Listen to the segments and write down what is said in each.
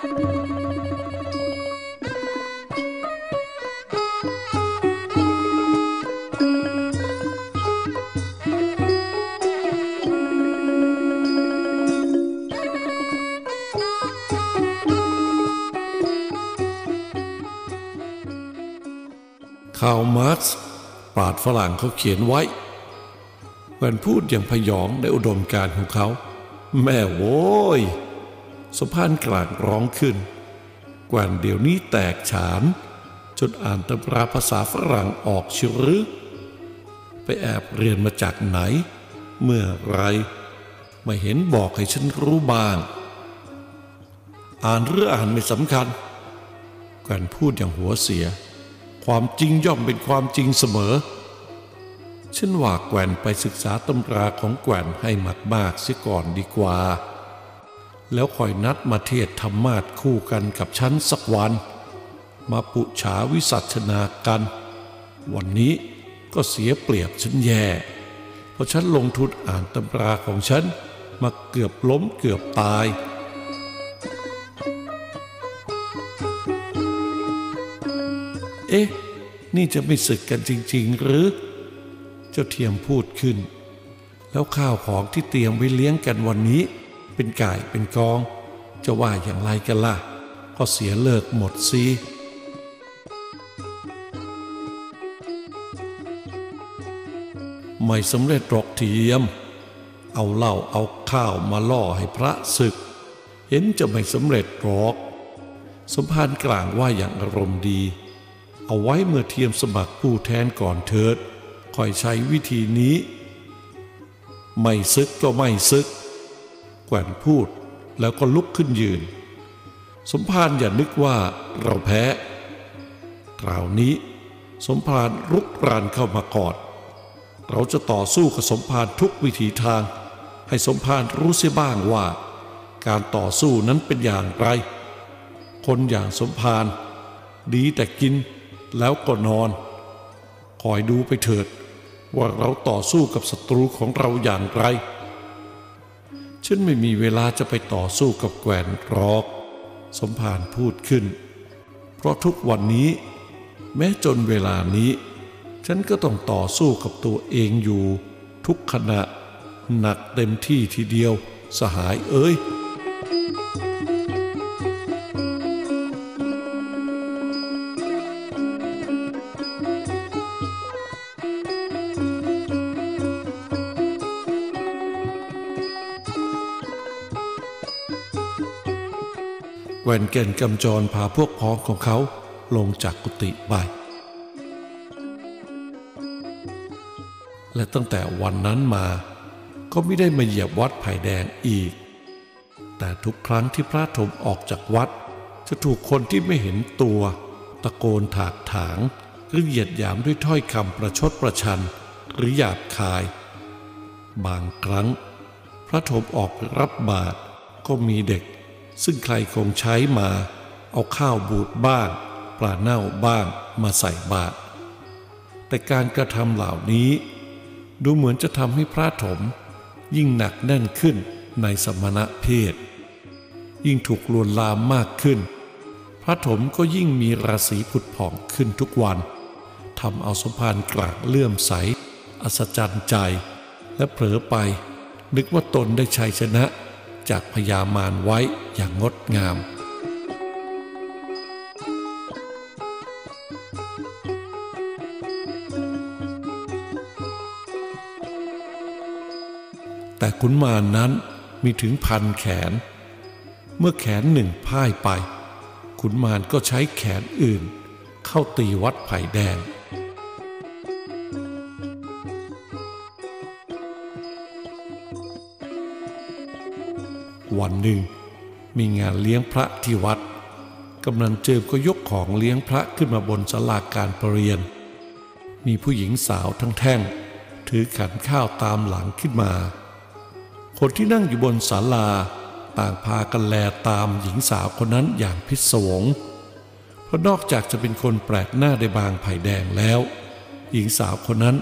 คาร์ลมาร์กซ์ปราชญ์ฝรั่งเขาเขียนไว้แกว่นพูดอย่างผยองในอุดมการณ์ของเขา แม่โว้ย สมภารกลางร้องขึ้นแกวนเดี๋ยวนี้แตกฉาน จนอ่านตำราภาษาฝรั่งออกเชิหรือ ไปแอบเรียนมาจากไหน เมื่อไรไม่เห็นบอกให้ฉันรู้บ้าง อ่านหรืออ่านไม่สำคัญแกวนพูดอย่างหัวเสีย ความจริงย่อมเป็นความจริงเสมอ ฉันว่าแกวนไปศึกษาตำราของแกวนให้มากๆเสียก่อนดีกว่า แล้วคอยนัดมาเทศธรรมาทคู่กันกับฉันสักวัน มาปุฉาวิสัชนากัน วันนี้ก็เสียเปรียบฉันแย่ เพราะฉันลงทุนอ่านตำราของฉันมาเกือบล้มเกือบตายเอ๊ะ นี่จะไม่ศึกกันจริง ๆ หรือ เจ้าเทียมพูดขึ้น แล้วข้าวของที่เตรียมไว้เลี้ยงกันวันนี้ เป็นก่ายเป็นกอง จะว่าอย่างไรกันล่ะ ก็เสียเลิกหมดสิไม่สำเร็จหรอกเทียม เอาเหล้าเอาข้าวมาล่อให้พระศึก เห็นจะไม่สำเร็จหรอก สมภารกลางว่าอย่างอารมณ์ดี เอาไว้เมื่อเทียมสมัครผู้แทนก่อนเถิดคอยใช้วิธีนี้ ไม่ซึกก็ไม่ซึก แกว่นพูดแล้วก็ลุกขึ้นยืน สมภารอย่านึกว่าเราแพ้ คราวนี้สมภารรุกรานเข้ามากอด เราจะต่อสู้กับสมภารทุกวิถีทาง ให้สมภารรู้เสียบ้างว่า การต่อสู้นั้นเป็นอย่างไร คนอย่างสมภารดีแต่กินแล้วก็นอน คอยดูไปเถิดว่าเราต่อสู้กับศัตรูของเราอย่างไร ฉันไม่มีเวลาจะไปต่อสู้กับแกวนรอกสมภารพูดขึ้น เพราะทุกวันนี้ แม้จนเวลานี้ ฉันก็ต้องต่อสู้กับตัวเองอยู่ ทุกขณะ หนักเต็มที่ทีเดียว สหายเอ้ย วนเก่นกำจรพาพวกพ้องของเขาลงจากกุฏิไป และตั้งแต่วันนั้นมาก็ไม่ได้มาเหยียบวัดไผ่แดงอีก แต่ทุกครั้งที่พระถมออกจากวัด จะถูกคนที่ไม่เห็นตัว ตะโกนถากถาง หรือเหยียดหยามด้วยถ้อยคำประชดประชัน หรือหยาบคาย บางครั้ง พระถมออกไปรับบาตรก็มีเด็ก ซึ่งใครคงใช้มา เอาข้าวบูดบ้าง ปลาเน่าบ้างมาใส่บาตรแต่การกระทำเหล่านี้ ดูเหมือนจะทำให้พระถม ยิ่งหนักแน่นขึ้นในสมณะเพศ ยิ่งถูกลวนลามมากขึ้น พระถมก็ยิ่งมีราศีผุดผ่องขึ้นทุกวันทำเอาสมภารกลางเลื่อมใส อัศจรรย์ใจ และเผลอไป นึกว่าตนได้ชัยชนะ จากพญามารไว้อย่างงดงาม แต่ขุนมารนนั้นมีถึงพันแขน เมื่อแขนหนึ่งพ่ายไป ขุนมารก็ใช้แขนอื่น เข้าตีวัดไผ่แดง วันหนึ่ง มีงานเลี้ยงพระที่วัดกำนันเจิมก็ยกของเลี้ยงพระขึ้นมาบนศาลาการประเรียน มีผู้หญิงสาวทั้งแท่ง ถือขันข้าวตามหลังขึ้นมา คนที่นั่งอยู่บนศาลาต่างพากันแลตามหญิงสาวคนนั้นอย่างพิศวง เพราะนอกจากจะเป็นคนแปลกหน้าในบางไผ่แดงแล้ว หญิงสาวคนนั้น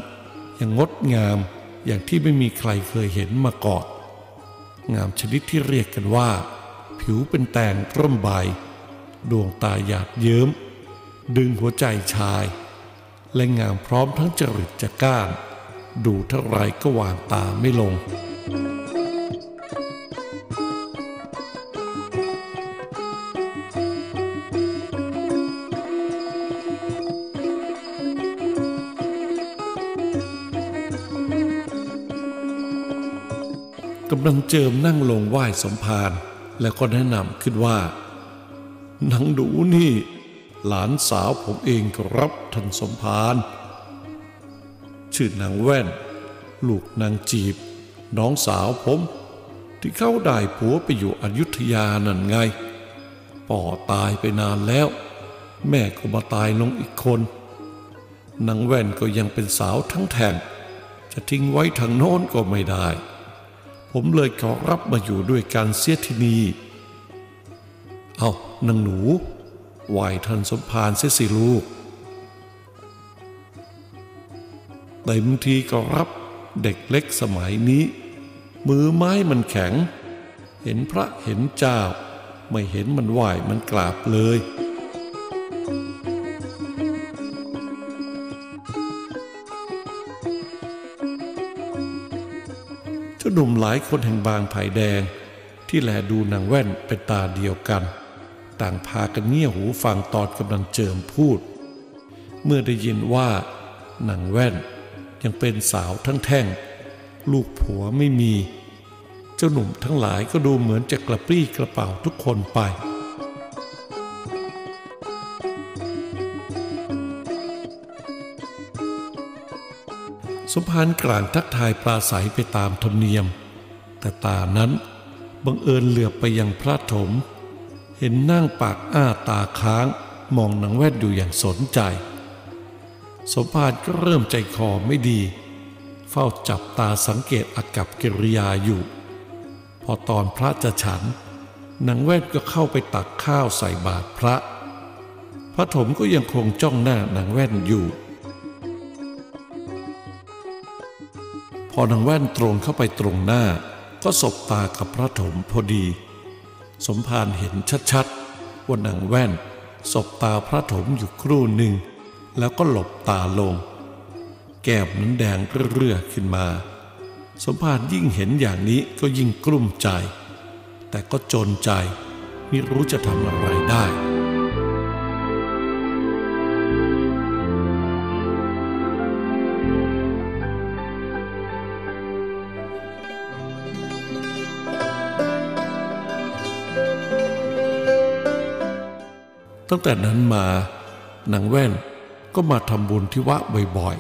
ยังงดงามอย่างที่ไม่มีใครเคยเห็นมาก่อน งามชนิดที่เรียกกันว่า ผิวเป็นแตงร่มใบ ดวงตาหยาดเยิ้ม ดึงหัวใจชาย และงามพร้อมทั้งจริตจัก้าน ดูเท่าไรก็วางตาไม่ลง กำลังเจิมนั่งลงไหว้สมภารแล้วก็แนะนำขึ้นว่านางดูนี่ หลานสาวผมเองครับท่านสมภารชื่อนางแว่น ลูกนางจีบ น้องสาวผม ที่เข้าได้ผัวไปอยู่อยุธยานั่นไงป่อตายไปนานแล้ว แม่ก็มาตายลงอีกคนนางแว่นก็ยังเป็นสาวทั้งแท่งจะทิ้งไว้ทางโน้นก็ไม่ได้ ผมเลยขอรับมาอยู่ด้วยกันเสียทีนี่เอานางหนูไหวท่านสมภารเสียสิลูกเต็มทีก็รับเด็กเล็กสมัยนี้ มือไม้มันแข็ง เห็นพระเห็นเจ้า ไม่เห็นมันไหวมันกราบเลย หนุ่มหลายคนแห่งบางไผ่แดง ที่แลดูนางแว่นเป็นตาเดียวกัน ต่างพากันเงี่ยหูฟังตอนกำลังเจิมพูด เมื่อได้ยินว่านางแว่นยังเป็นสาวทั้งแท่ง ลูกผัวไม่มี เจ้าหนุ่มทั้งหลายก็ดูเหมือนจะกระปรี้กระเป๋าทุกคนไป สมภารกลางทักทายปราศัยไปตามธรรมเนียม แต่ตานั้นบังเอิญเหลือบไปยังพระถม เห็นนั่งปากอ้าตาค้างมองนางแว่นอยู่อย่างสนใจ สมภารก็เริ่มใจคอไม่ดี เฝ้าจับตาสังเกตอากับกิริยาอยู่ พอตอนพระจะฉันนางแว่นก็เข้าไปตักข้าวใส่บาตรพระ พระถมก็ยังคงจ้องหน้านางแว่นอยู่ อนางแว่นตรงเข้าไปตรงหน้า ก็สบตากับพระถมพอดี สมภารเห็นชัดๆว่านางแว่นสบตาพระถมอยู่ครู่หนึ่ง แล้วก็หลบตาลง แก้มนั้นแดงเรื่อๆขึ้นมา สมภารยิ่งเห็นอย่างนี้ก็ยิ่งกลุ้มใจ แต่ก็จนใจไม่รู้จะทำอะไรได้ ตั้งแต่นั้นมานางแว่นก็มาทำบุญที่วัดบ่อย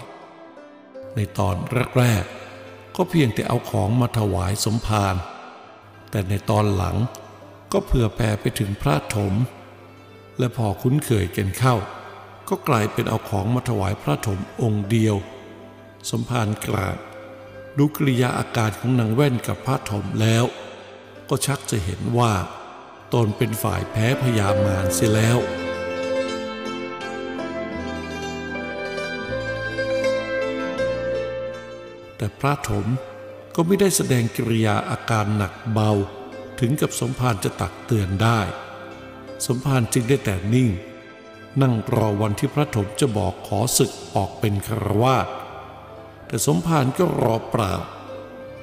ๆ ในตอนแรกๆ ก็เพียงแต่เอาของมาถวายสมภาร แต่ในตอนหลังก็เผื่อแผ่ไปถึงพระถม และพอคุ้นเคยกันเข้า ก็กลายเป็นเอาของมาถวายพระถมองค์เดียว สมภารกราบดูกริยาอาการของนางแว่นกับพระถมแล้ว ก็ชักจะเห็นว่า ตนเป็นฝ่ายแพ้พยามารเสียแล้วแต่พระถมก็ไม่ได้แสดงกิริยาอาการหนักเบาถึงกับสมภารจะตักเตือนได้ สมภารจึงได้แต่นิ่ง นั่งรอวันที่พระถมจะบอกขอศึกออกเป็นคารวาสแต่สมภารก็รอเปล่า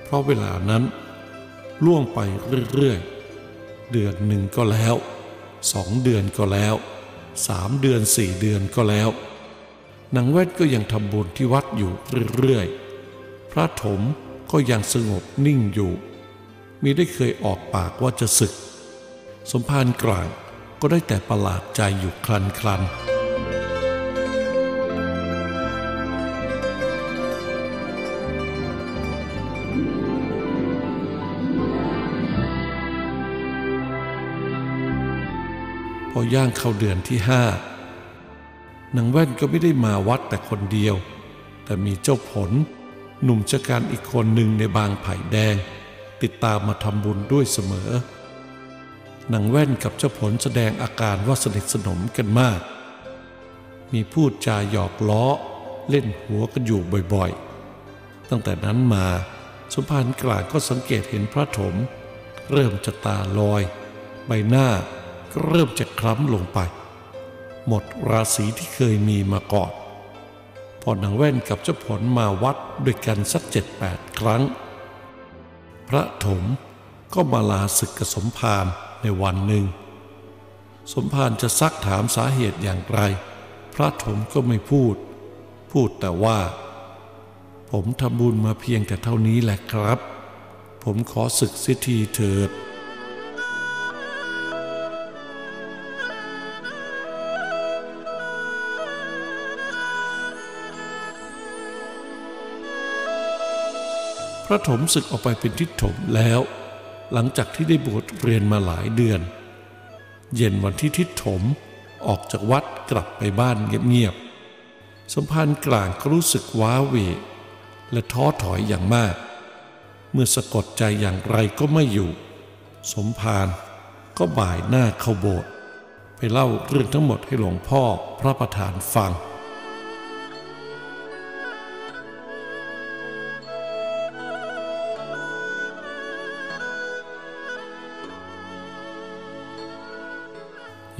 เพราะเวลานั้นล่วงไปเรื่อยๆ เดือนหนึ่งก็แล้วสองเดือนก็แล้วสามเดือนสี่เดือนก็แล้วนางแว่นก็ยังทำบุญที่วัดอยู่เรื่อยๆ พระถมก็ยังสงบนิ่งอยู่ มิได้เคยออกปากว่าจะศึก สมภารกลางก็ได้แต่ประหลาดใจอยู่คลันคลัน พอย่างเข้าเดือนที่ห้านางแว่นก็ไม่ได้มาวัดแต่คนเดียว แต่มีเจ้าผล หนุ่มจัการอีกคนหนึ่งในบางไผ่แดง ติดตามมาทำบุญด้วยเสมอนางแว่นกับเจ้าผลแสดงอาการว่าสนิทสนมกันมาก มีพูดจาหยอกล้อ เล่นหัวกันอยู่บ่อยๆ ตั้งแต่นั้นมาสมภารกลางก็สังเกตเห็นพระถม เริ่มจะตาลอย ใบหน้า ก็เริ่มจะคล้ำลงไป หมดราศีที่เคยมีมาก่อนพอนางแว่นกับเจ้าผลมาวัดด้วยกันสักเจ็ดแปดครั้ง พระถมก็มาลาศึกกับสมภารในวันหนึ่ง สมภารจะซักถามสาเหตุอย่างไร พระถมก็ไม่พูด พูดแต่ว่า ผมทำบุญมาเพียงแต่เท่านี้แหละครับ ผมขอศึกเสียทีเถิด พระถมศึกออกไปเป็นทิศถมแล้ว หลังจากที่ได้บวชเรียนมาหลายเดือน เย็นวันที่ทิศถมออกจากวัดกลับไปบ้านเงียบๆสมภารกลางก็รู้สึกว้าเวและท้อถอยอย่างมาก เมื่อสะกดใจอย่างไรก็ไม่อยู่ สมภารก็บ่ายหน้าเข้าโบสถ์ไปเล่าเรื่องทั้งหมดให้หลวงพ่อพระประธานฟัง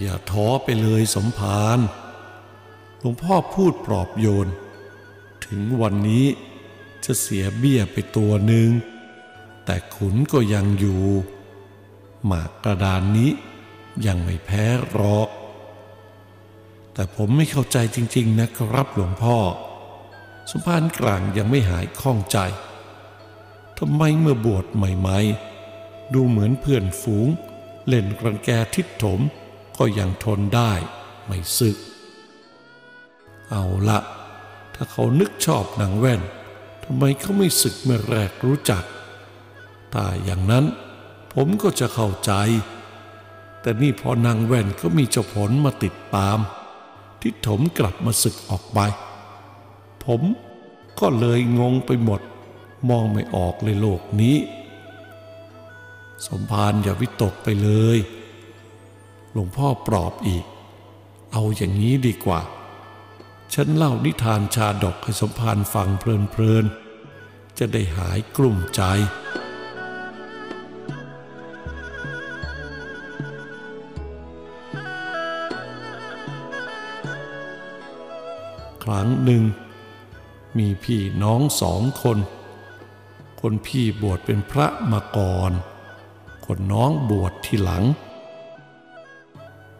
อย่าท้อไปเลยสมภารหลวงพ่อพูดปลอบโยน ถึงวันนี้จะเสียเบี้ยไปตัวหนึ่ง แต่ขุนก็ยังอยู่ หมากกระดานนี้ยังไม่แพ้หรอก แต่ผมไม่เข้าใจจริง ๆ นะครับหลวงพ่อ สมภารกลางยังไม่หายข้องใจทำไมเมื่อบวชใหม่ ๆ ดูเหมือนเพื่อนฝูง เล่นกรังแกทิดถม ก็ยังทนได้ไม่สึก เอาละถ้าเขานึกชอบนางแว่นทำไมเขาไม่สึกเมื่อแรกรู้จัก ถ้าอย่างนั้นผมก็จะเข้าใจ แต่นี่พอนางแว่นก็มีเจ้าผลมาติดตาม ทิถมกลับมาสึกออกไป ผมก็เลยงงไปหมด มองไม่ออกเลยโลกนี้ สมภารอย่าวิตกไปเลย หลวงพ่อปลอบอีก เอาอย่างนี้ดีกว่า ฉันเล่านิทานชาดกให้สมภารฟังเพลินๆ จะได้หายกลุ่มใจครั้งหนึ่ง มีพี่น้องสองคน คนพี่บวชเป็นพระมาก่อน คนน้องบวชทีหลัง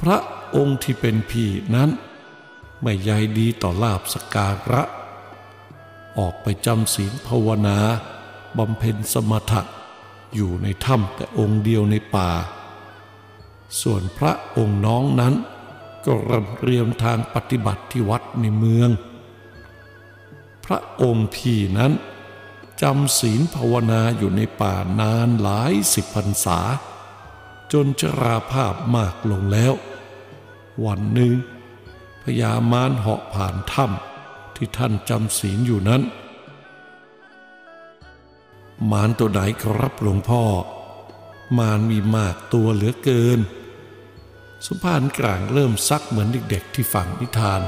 พระองค์ที่เป็นพี่นั้น ไม่ใยดีต่อลาบสการะ ออกไปจำศีลภาวนาบำเพ็ญสมถะอยู่ในถ้ำแต่องค์เดียวในป่า ส่วนพระองค์น้องนั้น ก็รำเรียมทางปฏิบัติที่วัดในเมือง พระองค์พี่นั้นจำศีลภาวนาอยู่ในป่านานหลายสิบพรรษา จนชราภาพมากลงแล้ว วันหนึ่งพญามารเหาะผ่านถ้ำที่ท่านจำศีลอยู่นั้น มารตัวไหนครับหลวงพ่อ มารมีมากตัวเหลือเกิน สุภานกลางเริ่มซักเหมือนเด็กๆที่ฟังนิทาน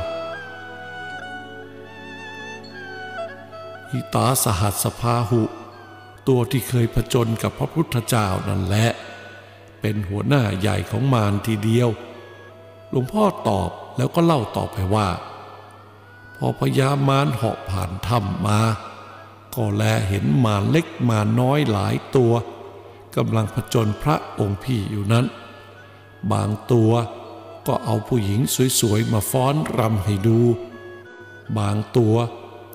อิตาสหัสพาหุ ตัวที่เคยผจญกับพระพุทธเจ้านั่นแหละ เป็นหัวหน้าใหญ่ของมารทีเดียว หลวงพ่อตอบแล้วก็เล่าต่อไปว่า พอพญามารเหาะผ่านถ้ำมา ก็แลเห็นมารเล็กมารน้อยหลายตัวกำลังผจญพระองค์พี่อยู่นั้น บางตัวก็เอาผู้หญิงสวยๆมาฟ้อนรำให้ดู บางตัว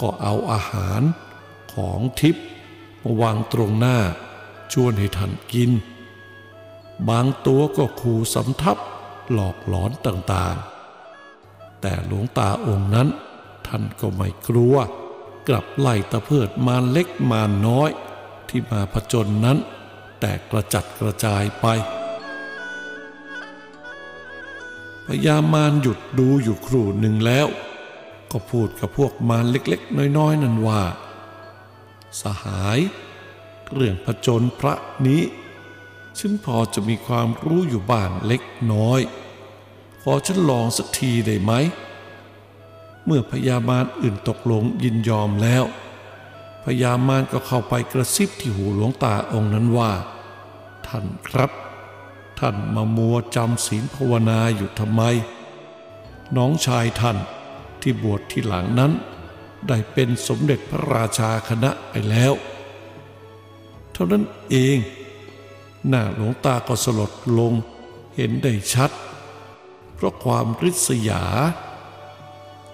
ก็เอาอาหารของทิพย์มาวางตรงหน้าชวนให้ท่านกิน บางตัวก็ขู่สำทับหลอกหลอนต่างๆ แต่หลวงตาองค์นั้น ท่านก็ไม่กลัว กลับไล่ตะเพิดมารเล็กมาน้อย ที่มาผจญนั้น แต่กระจัดกระจายไปพญามารหยุดดูอยู่ครู่หนึ่งแล้ว ก็พูดกับพวกมารเล็กๆ น้อยๆ นั่นว่า สหาย เรื่องผจญพระนี้ ฉันพอจะมีความรู้อยู่บ้างเล็กน้อย ขอฉันลองสักทีได้ไหม เมื่อพญามารอื่นตกลงยินยอมแล้ว พญามารก็เข้าไปกระซิบที่หูหลวงตาองค์นั้นว่า ท่านครับ ท่านมามัวจำศีลภาวนาอยู่ทำไม น้องชายท่านที่บวชที่หลังนั้น ได้เป็นสมเด็จพระราชาคณะไปแล้ว เท่านั้นเอง หน้าหลวงตาก็สลดลงเห็นได้ชัด เพราะความริษยา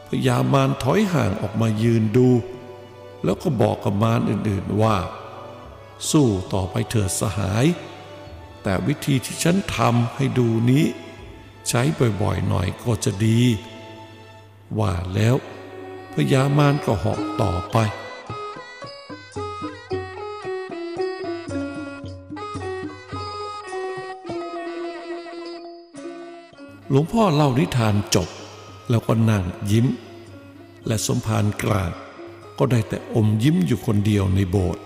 พญามารถอยห่างออกมายืนดู แล้วก็บอกกับมารอื่นๆว่า สู้ต่อไปเถิดสหาย แต่วิธีที่ฉันทำให้ดูนี้ ใช้บ่อยๆหน่อยก็จะดี ว่าแล้วพญามารก็เหาะต่อไป หลวงพ่อเล่านิทานจบ แล้วก็นั่งยิ้ม และสมภารกลางก็ได้แต่อมยิ้มอยู่คนเดียวในโบสถ์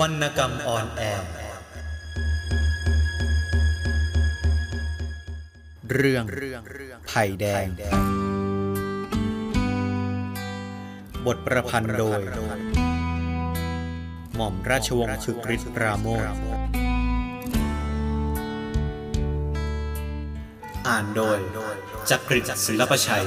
วรรณกรรมออนแอร์เรื่องไผ่แดง บทประพันธ์โดย หม่อมราชวงศ์คึกฤทธิ์ปราโมทอ่านโดยจักริดศิลปชัย